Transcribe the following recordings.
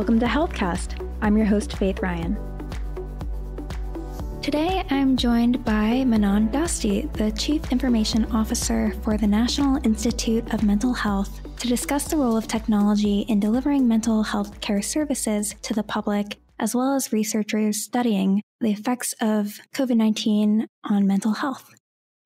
Welcome to Healthcast. I'm your host, Faith Ryan. Today, I'm joined by Mannan Dasti, the Chief Information Officer for the National Institute of Mental Health, to discuss the role of technology in delivering mental health care services to the public, as well as researchers studying the effects of COVID 19 on mental health.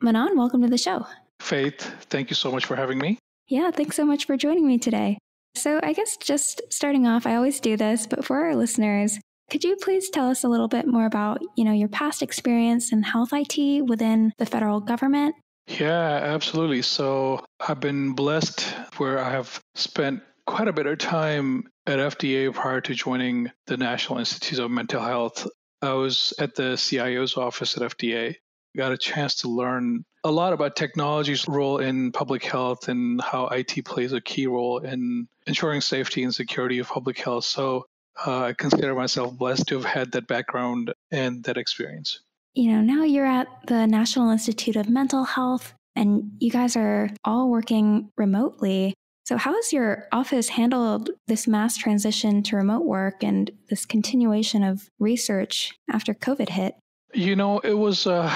Mannan, welcome to the show. Faith, thank you so much for having me. Yeah, thanks so much for joining me today. So, I guess just starting off, I always do this, but for our listeners, could you please tell us a little bit more about, you know, your past experience in health IT within the federal government? Yeah, absolutely. So, I've been blessed where I have spent quite a bit of time at FDA prior to joining the National Institute of Mental Health. I was at the CIO's office at FDA. Got a chance to learn a lot about technology's role in public health and how IT plays a key role in ensuring safety and security of public health. So uh, I consider myself blessed to have had that background and that experience. You know, now you're at the National Institute of Mental Health and you guys are all working remotely. So, how has your office handled this mass transition to remote work and this continuation of research after COVID hit? You know, it was a,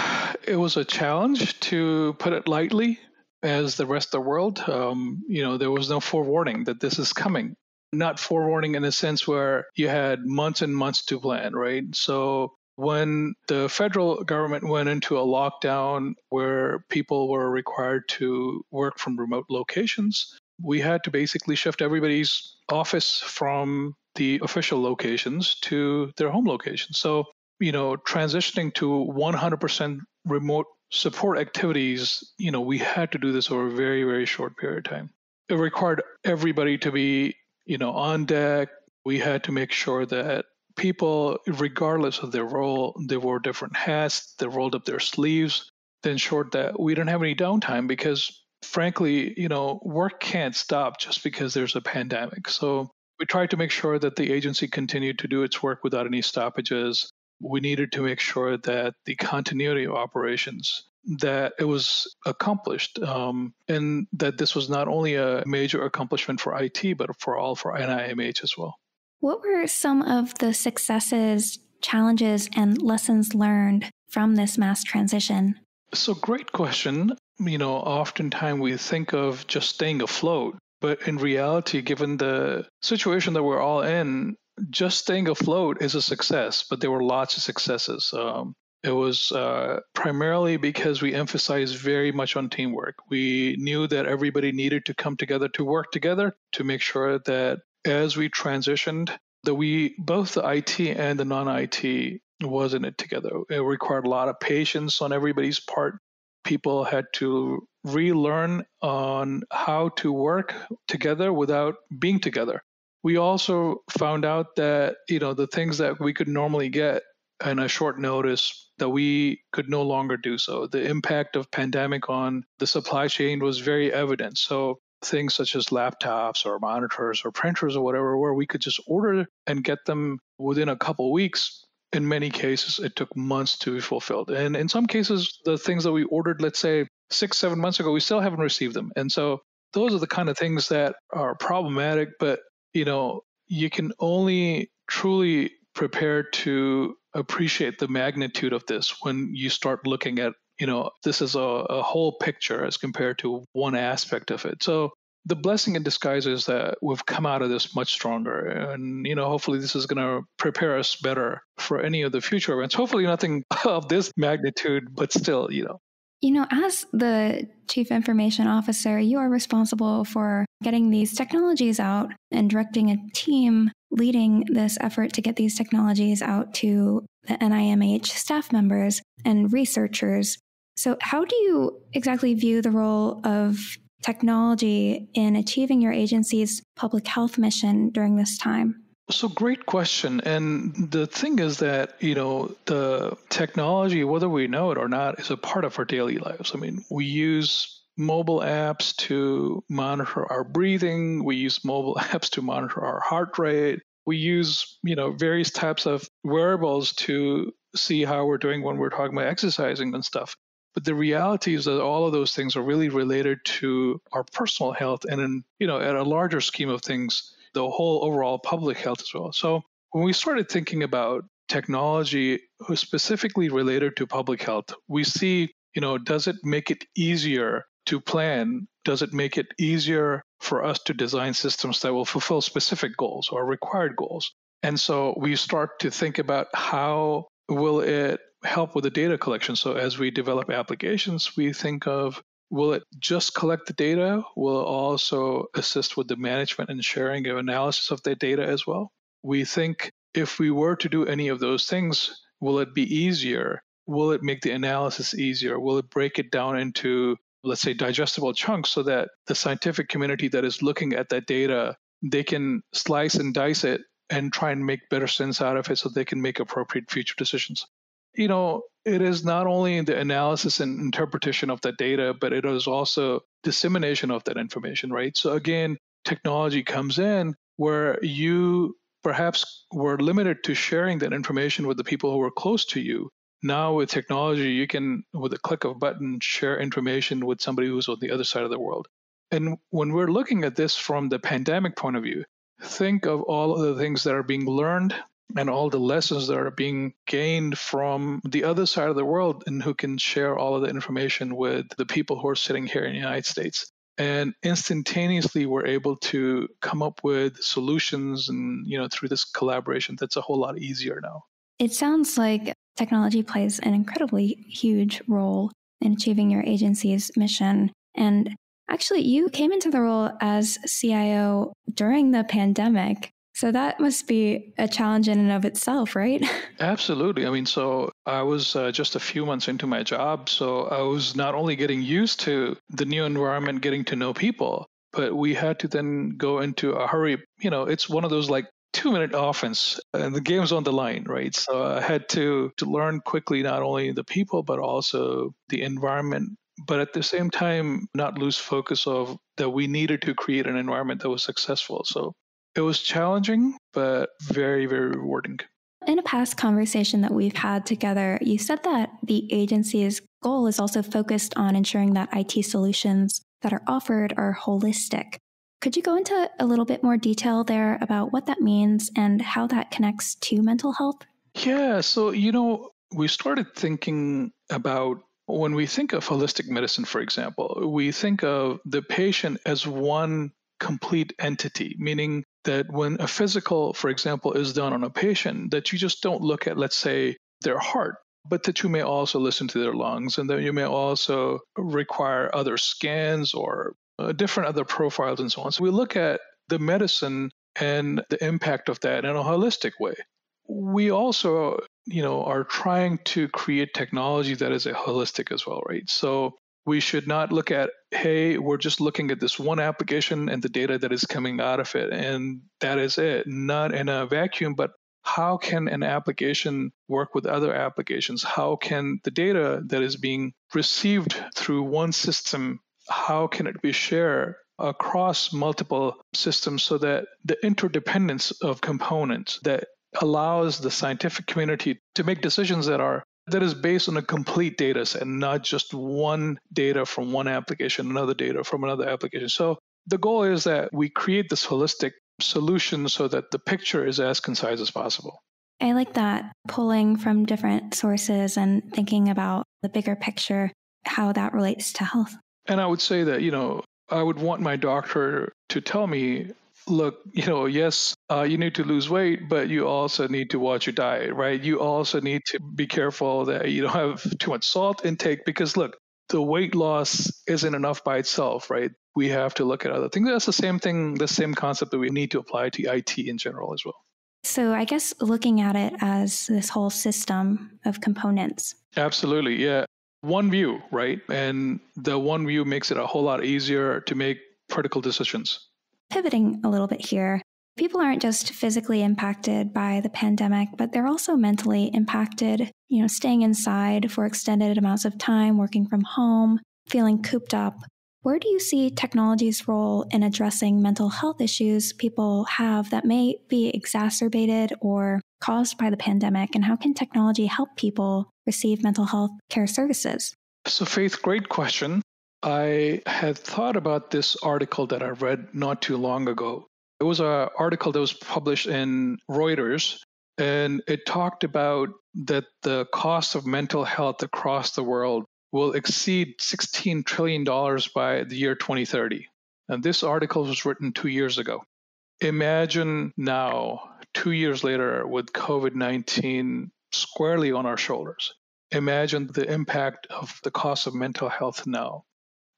it was a challenge to put it lightly. As the rest of the world, um, you know, there was no forewarning that this is coming. Not forewarning in a sense where you had months and months to plan, right? So when the federal government went into a lockdown where people were required to work from remote locations, we had to basically shift everybody's office from the official locations to their home locations. So you know, transitioning to 100% remote support activities, you know, we had to do this over a very, very short period of time. It required everybody to be, you know, on deck. We had to make sure that people, regardless of their role, they wore different hats, they rolled up their sleeves, they ensured that we didn't have any downtime because frankly, you know, work can't stop just because there's a pandemic. So we tried to make sure that the agency continued to do its work without any stoppages we needed to make sure that the continuity of operations that it was accomplished um, and that this was not only a major accomplishment for IT, but for all for NIMH as well. What were some of the successes, challenges, and lessons learned from this mass transition? So, great question. You know, oftentimes we think of just staying afloat, but in reality, given the situation that we're all in, just staying afloat is a success, but there were lots of successes. Um, it was uh, primarily because we emphasized very much on teamwork. We knew that everybody needed to come together to work together to make sure that as we transitioned, that we both the IT and the non-IT was in it together. It required a lot of patience on everybody's part. People had to relearn on how to work together without being together we also found out that you know the things that we could normally get in a short notice that we could no longer do so. The impact of pandemic on the supply chain was very evident. So things such as laptops or monitors or printers or whatever where we could just order and get them within a couple weeks in many cases it took months to be fulfilled. And in some cases the things that we ordered let's say six seven months ago we still haven't received them. And so those are the kind of things that are problematic but you know, you can only truly prepare to appreciate the magnitude of this when you start looking at, you know, this is a, a whole picture as compared to one aspect of it. So the blessing in disguise is that we've come out of this much stronger and you know hopefully this is going to prepare us better for any of the future events hopefully nothing of this magnitude but still you know you know, as the chief information officer, you are responsible for getting these technologies out and directing a team leading this effort to get these technologies out to the NIMH staff members and researchers. So, how do you exactly view the role of technology in achieving your agency's public health mission during this time? So great question. And the thing is that, you know, the technology, whether we know it or not, is a part of our daily lives. I mean, we use mobile apps to monitor our breathing. We use mobile apps to monitor our heart rate. We use, you know, various types of wearables to see how we're doing when we're talking about exercising and stuff. But the reality is that all of those things are really related to our personal health and in, you know, at a larger scheme of things, the whole overall public health as well. So when we started thinking about technology specifically related to public health, we see, you know, does it make it easier to plan? Does it make it easier for us to design systems that will fulfill specific goals or required goals? And so we start to think about how will it help with the data collection. So as we develop applications, we think of will it just collect the data? Will it also assist with the management and sharing of analysis of the data as well? We think if we were to do any of those things, will it be easier? Will it make the analysis easier? Will it break it down into, let's say, digestible chunks so that the scientific community that is looking at that data, they can slice and dice it and try and make better sense out of it so they can make appropriate future decisions? You know, it is not only the analysis and interpretation of that data, but it is also dissemination of that information, right? So again, technology comes in where you perhaps were limited to sharing that information with the people who were close to you. Now, with technology, you can, with a click of a button, share information with somebody who's on the other side of the world. And when we're looking at this from the pandemic point of view, think of all of the things that are being learned and all the lessons that are being gained from the other side of the world and who can share all of the information with the people who are sitting here in the United States. And instantaneously we're able to come up with solutions and you know through this collaboration that's a whole lot easier now. It sounds like technology plays an incredibly huge role in achieving your agency's mission. And actually you came into the role as cio during the pandemic so that must be a challenge in and of itself, right? Absolutely. I mean, so I was uh, just a few months into my job. So I was not only getting used to the new environment, getting to know people, but we had to then go into a hurry. You know, it's one of those like two minute offense and the game's on the line right so i had to to learn quickly not only the people but also the environment but at the same time not lose focus of that we needed to create an environment that was successful so it was challenging, but very, very rewarding. In a past conversation that we've had together, you said that the agency's goal is also focused on ensuring that IT solutions that are offered are holistic. Could you go into a little bit more detail there about what that means and how that connects to mental health? Yeah, so, you know, we started thinking about when we think of holistic medicine, for example, we think of the patient as one complete entity, meaning that when a physical, for example, is done on a patient, that you just don't look at, let's say, their heart, but that you may also listen to their lungs and that you may also require other scans or uh, different other profiles and so on. So we look at the medicine and the impact of that in a holistic way. We also, you know, are trying to create technology that is a holistic as well, right? So we should not look at, hey, we're just looking at this one application and the data that is coming out of it, and that is it, not in a vacuum, but how can an application work with other applications? How can the data that is being received through one system, how can it be shared across multiple systems so that the interdependence of components that allows the scientific community to make decisions that are that is based on a complete data set, not just one data from one application, another data from another application. So the goal is that we create this holistic solution so that the picture is as concise as possible. I like that pulling from different sources and thinking about the bigger picture, how that relates to health. And I would say that, you know, I would want my doctor to tell me look, you know, yes, uh, you need to lose weight, but you also need to watch your diet, right? You also need to be careful that you don't have too much salt intake because, look, the weight loss isn't enough by itself, right? We have to look at other things. That's the same thing, the same concept that we need to apply to IT in general as well. So, I guess looking at it as this whole system of components. Absolutely. Yeah. One view, right? And the one view makes it a whole lot easier to make critical decisions. Pivoting a little bit here, people aren't just physically impacted by the pandemic, but they're also mentally impacted, you know, staying inside for extended amounts of time, working from home, feeling cooped up. Where do you see technology's role in addressing mental health issues people have that may be exacerbated or caused by the pandemic? And how can technology help people receive mental health care services? So, Faith, great question. I had thought about this article that I read not too long ago. It was an article that was published in Reuters, and it talked about that the cost of mental health across the world will exceed $16 trillion by the year 2030. And this article was written two years ago. Imagine now, two years later, with COVID 19 squarely on our shoulders. Imagine the impact of the cost of mental health now.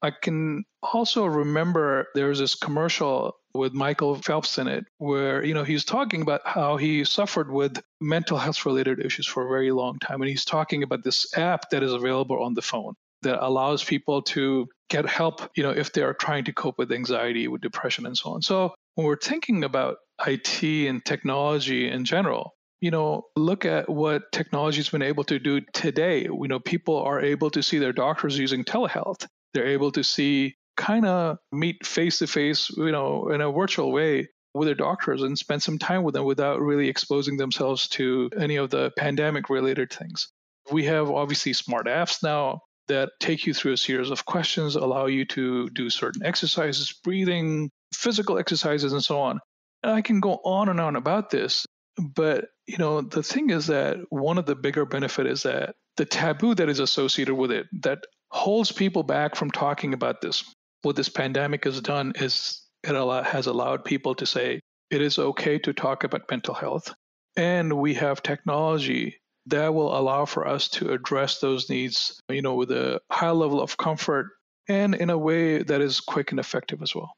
I can also remember there was this commercial with Michael Phelps in it where you know he's talking about how he suffered with mental health related issues for a very long time. And he's talking about this app that is available on the phone that allows people to get help you know if they are trying to cope with anxiety with depression and so on. So when we're thinking about IT and technology in general you know look at what technology has been able to do today. You know people are able to see their doctors using telehealth they're able to see kind of meet face to face, you know, in a virtual way with their doctors and spend some time with them without really exposing themselves to any of the pandemic related things. We have obviously smart apps now that take you through a series of questions, allow you to do certain exercises, breathing, physical exercises, and so on. And I can go on and on about this, but you know, the thing is that one of the bigger benefit is that the taboo that is associated with it that holds people back from talking about this. What this pandemic has done is it has allowed people to say it is okay to talk about mental health. And we have technology that will allow for us to address those needs, you know, with a high level of comfort and in a way that is quick and effective as well.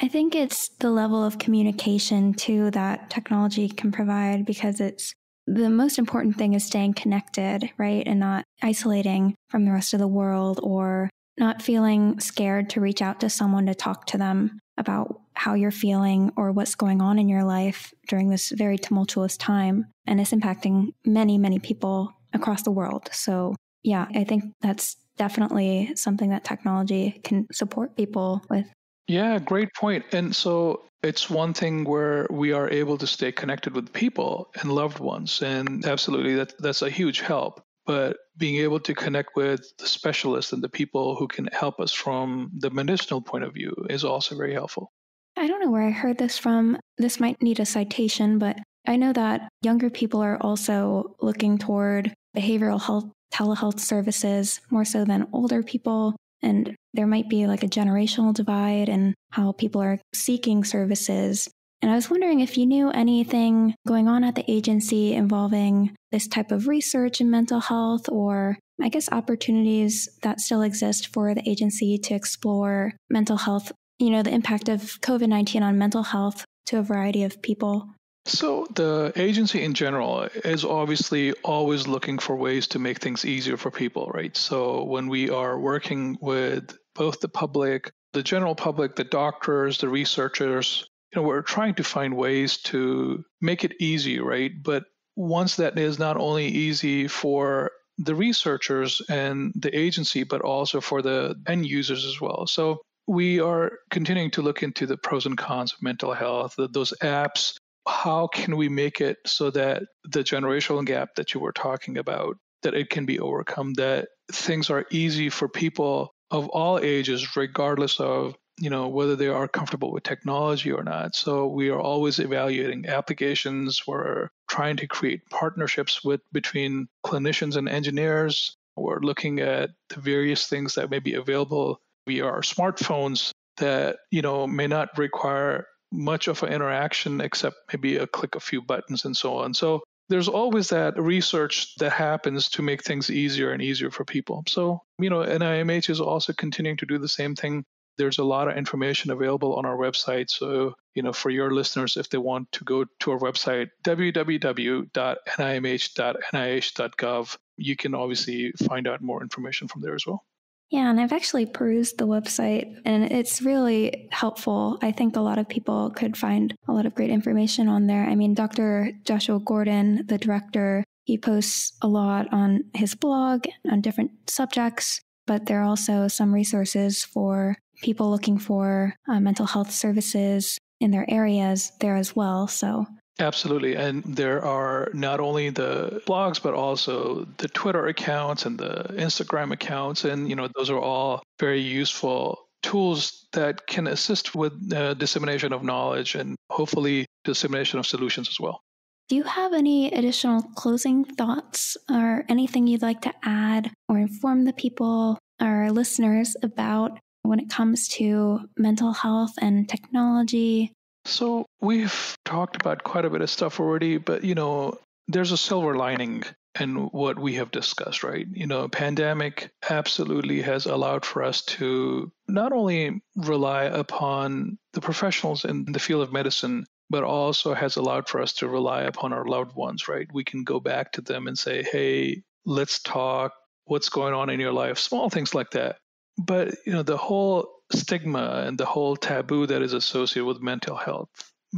I think it's the level of communication too that technology can provide because it's the most important thing is staying connected, right? And not isolating from the rest of the world or not feeling scared to reach out to someone to talk to them about how you're feeling or what's going on in your life during this very tumultuous time. And it's impacting many, many people across the world. So, yeah, I think that's definitely something that technology can support people with. Yeah, great point. And so it's one thing where we are able to stay connected with people and loved ones and absolutely that that's a huge help. But being able to connect with the specialists and the people who can help us from the medicinal point of view is also very helpful. I don't know where i heard this from. This might need a citation but i know that younger people are also looking toward behavioral health telehealth services more so than older people and there might be like a generational divide in how people are seeking services. And I was wondering if you knew anything going on at the agency involving this type of research in mental health, or I guess opportunities that still exist for the agency to explore mental health, you know, the impact of COVID 19 on mental health to a variety of people. So, the agency in general is obviously always looking for ways to make things easier for people, right? So, when we are working with both the public, the general public, the doctors, the researchers, you know, we're trying to find ways to make it easy, right? But once that is not only easy for the researchers and the agency, but also for the end users as well. So, we are continuing to look into the pros and cons of mental health, those apps how can we make it so that the generational gap that you were talking about that it can be overcome that things are easy for people of all ages regardless of you know whether they are comfortable with technology or not. So we are always evaluating applications. We're trying to create partnerships with between clinicians and engineers. We're looking at the various things that may be available via our smartphones that you know may not require much of an interaction except maybe a click a few buttons and so on. So there's always that research that happens to make things easier and easier for people. So, you know, NIMH is also continuing to do the same thing. There's a lot of information available on our website. So, you know, for your listeners, if they want to go to our website, www.nimh.nih.gov, you can obviously find out more information from there as well. Yeah, and I've actually perused the website and it's really helpful. I think a lot of people could find a lot of great information on there. I mean, Dr. Joshua Gordon, the director, he posts a lot on his blog on different subjects, but there are also some resources for people looking for uh, mental health services in their areas there as well. So Absolutely. And there are not only the blogs, but also the Twitter accounts and the Instagram accounts. And, you know, those are all very useful tools that can assist with uh, dissemination of knowledge and hopefully dissemination of solutions as well. Do you have any additional closing thoughts or anything you'd like to add or inform the people, our listeners, about when it comes to mental health and technology? So, we've talked about quite a bit of stuff already, but you know, there's a silver lining in what we have discussed, right? You know, pandemic absolutely has allowed for us to not only rely upon the professionals in the field of medicine, but also has allowed for us to rely upon our loved ones, right? We can go back to them and say, hey, let's talk. What's going on in your life? Small things like that. But, you know, the whole stigma and the whole taboo that is associated with mental health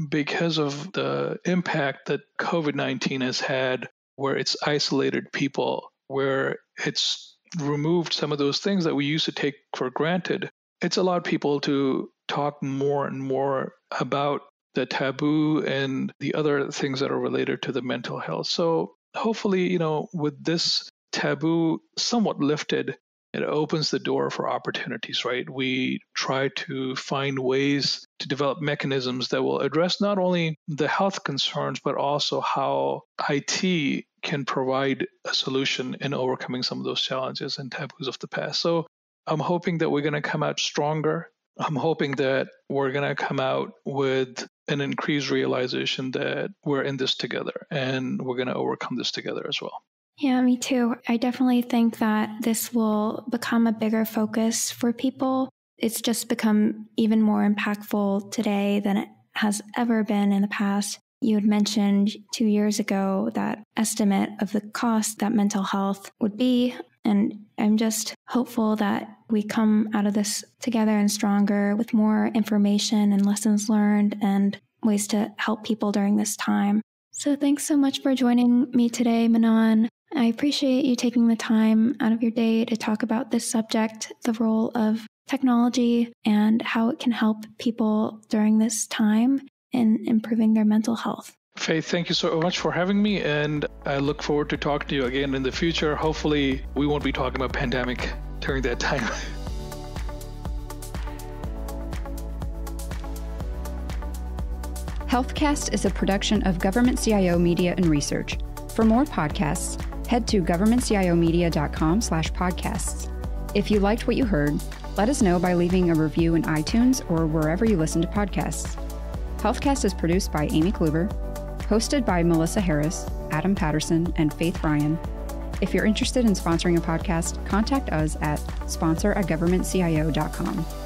because of the impact that COVID 19 has had where it's isolated people, where it's removed some of those things that we used to take for granted. It's allowed people to talk more and more about the taboo and the other things that are related to the mental health. So hopefully, you know, with this taboo somewhat lifted, it opens the door for opportunities, right? We try to find ways to develop mechanisms that will address not only the health concerns, but also how IT can provide a solution in overcoming some of those challenges and taboos of the past. So I'm hoping that we're going to come out stronger. I'm hoping that we're going to come out with an increased realization that we're in this together and we're going to overcome this together as well. Yeah, me too. I definitely think that this will become a bigger focus for people. It's just become even more impactful today than it has ever been in the past. You had mentioned two years ago that estimate of the cost that mental health would be. And I'm just hopeful that we come out of this together and stronger with more information and lessons learned and ways to help people during this time. So thanks so much for joining me today, Mannan. I appreciate you taking the time out of your day to talk about this subject, the role of technology and how it can help people during this time in improving their mental health. Faith, thank you so much for having me, and I look forward to talking to you again in the future. Hopefully, we won't be talking about pandemic during that time. Healthcast is a production of Government CIO Media and Research. For more podcasts, head to governmentciomedia.com slash podcasts. If you liked what you heard, let us know by leaving a review in iTunes or wherever you listen to podcasts. Healthcast is produced by Amy Kluber, hosted by Melissa Harris, Adam Patterson, and Faith Ryan. If you're interested in sponsoring a podcast, contact us at sponsor at governmentcio.com.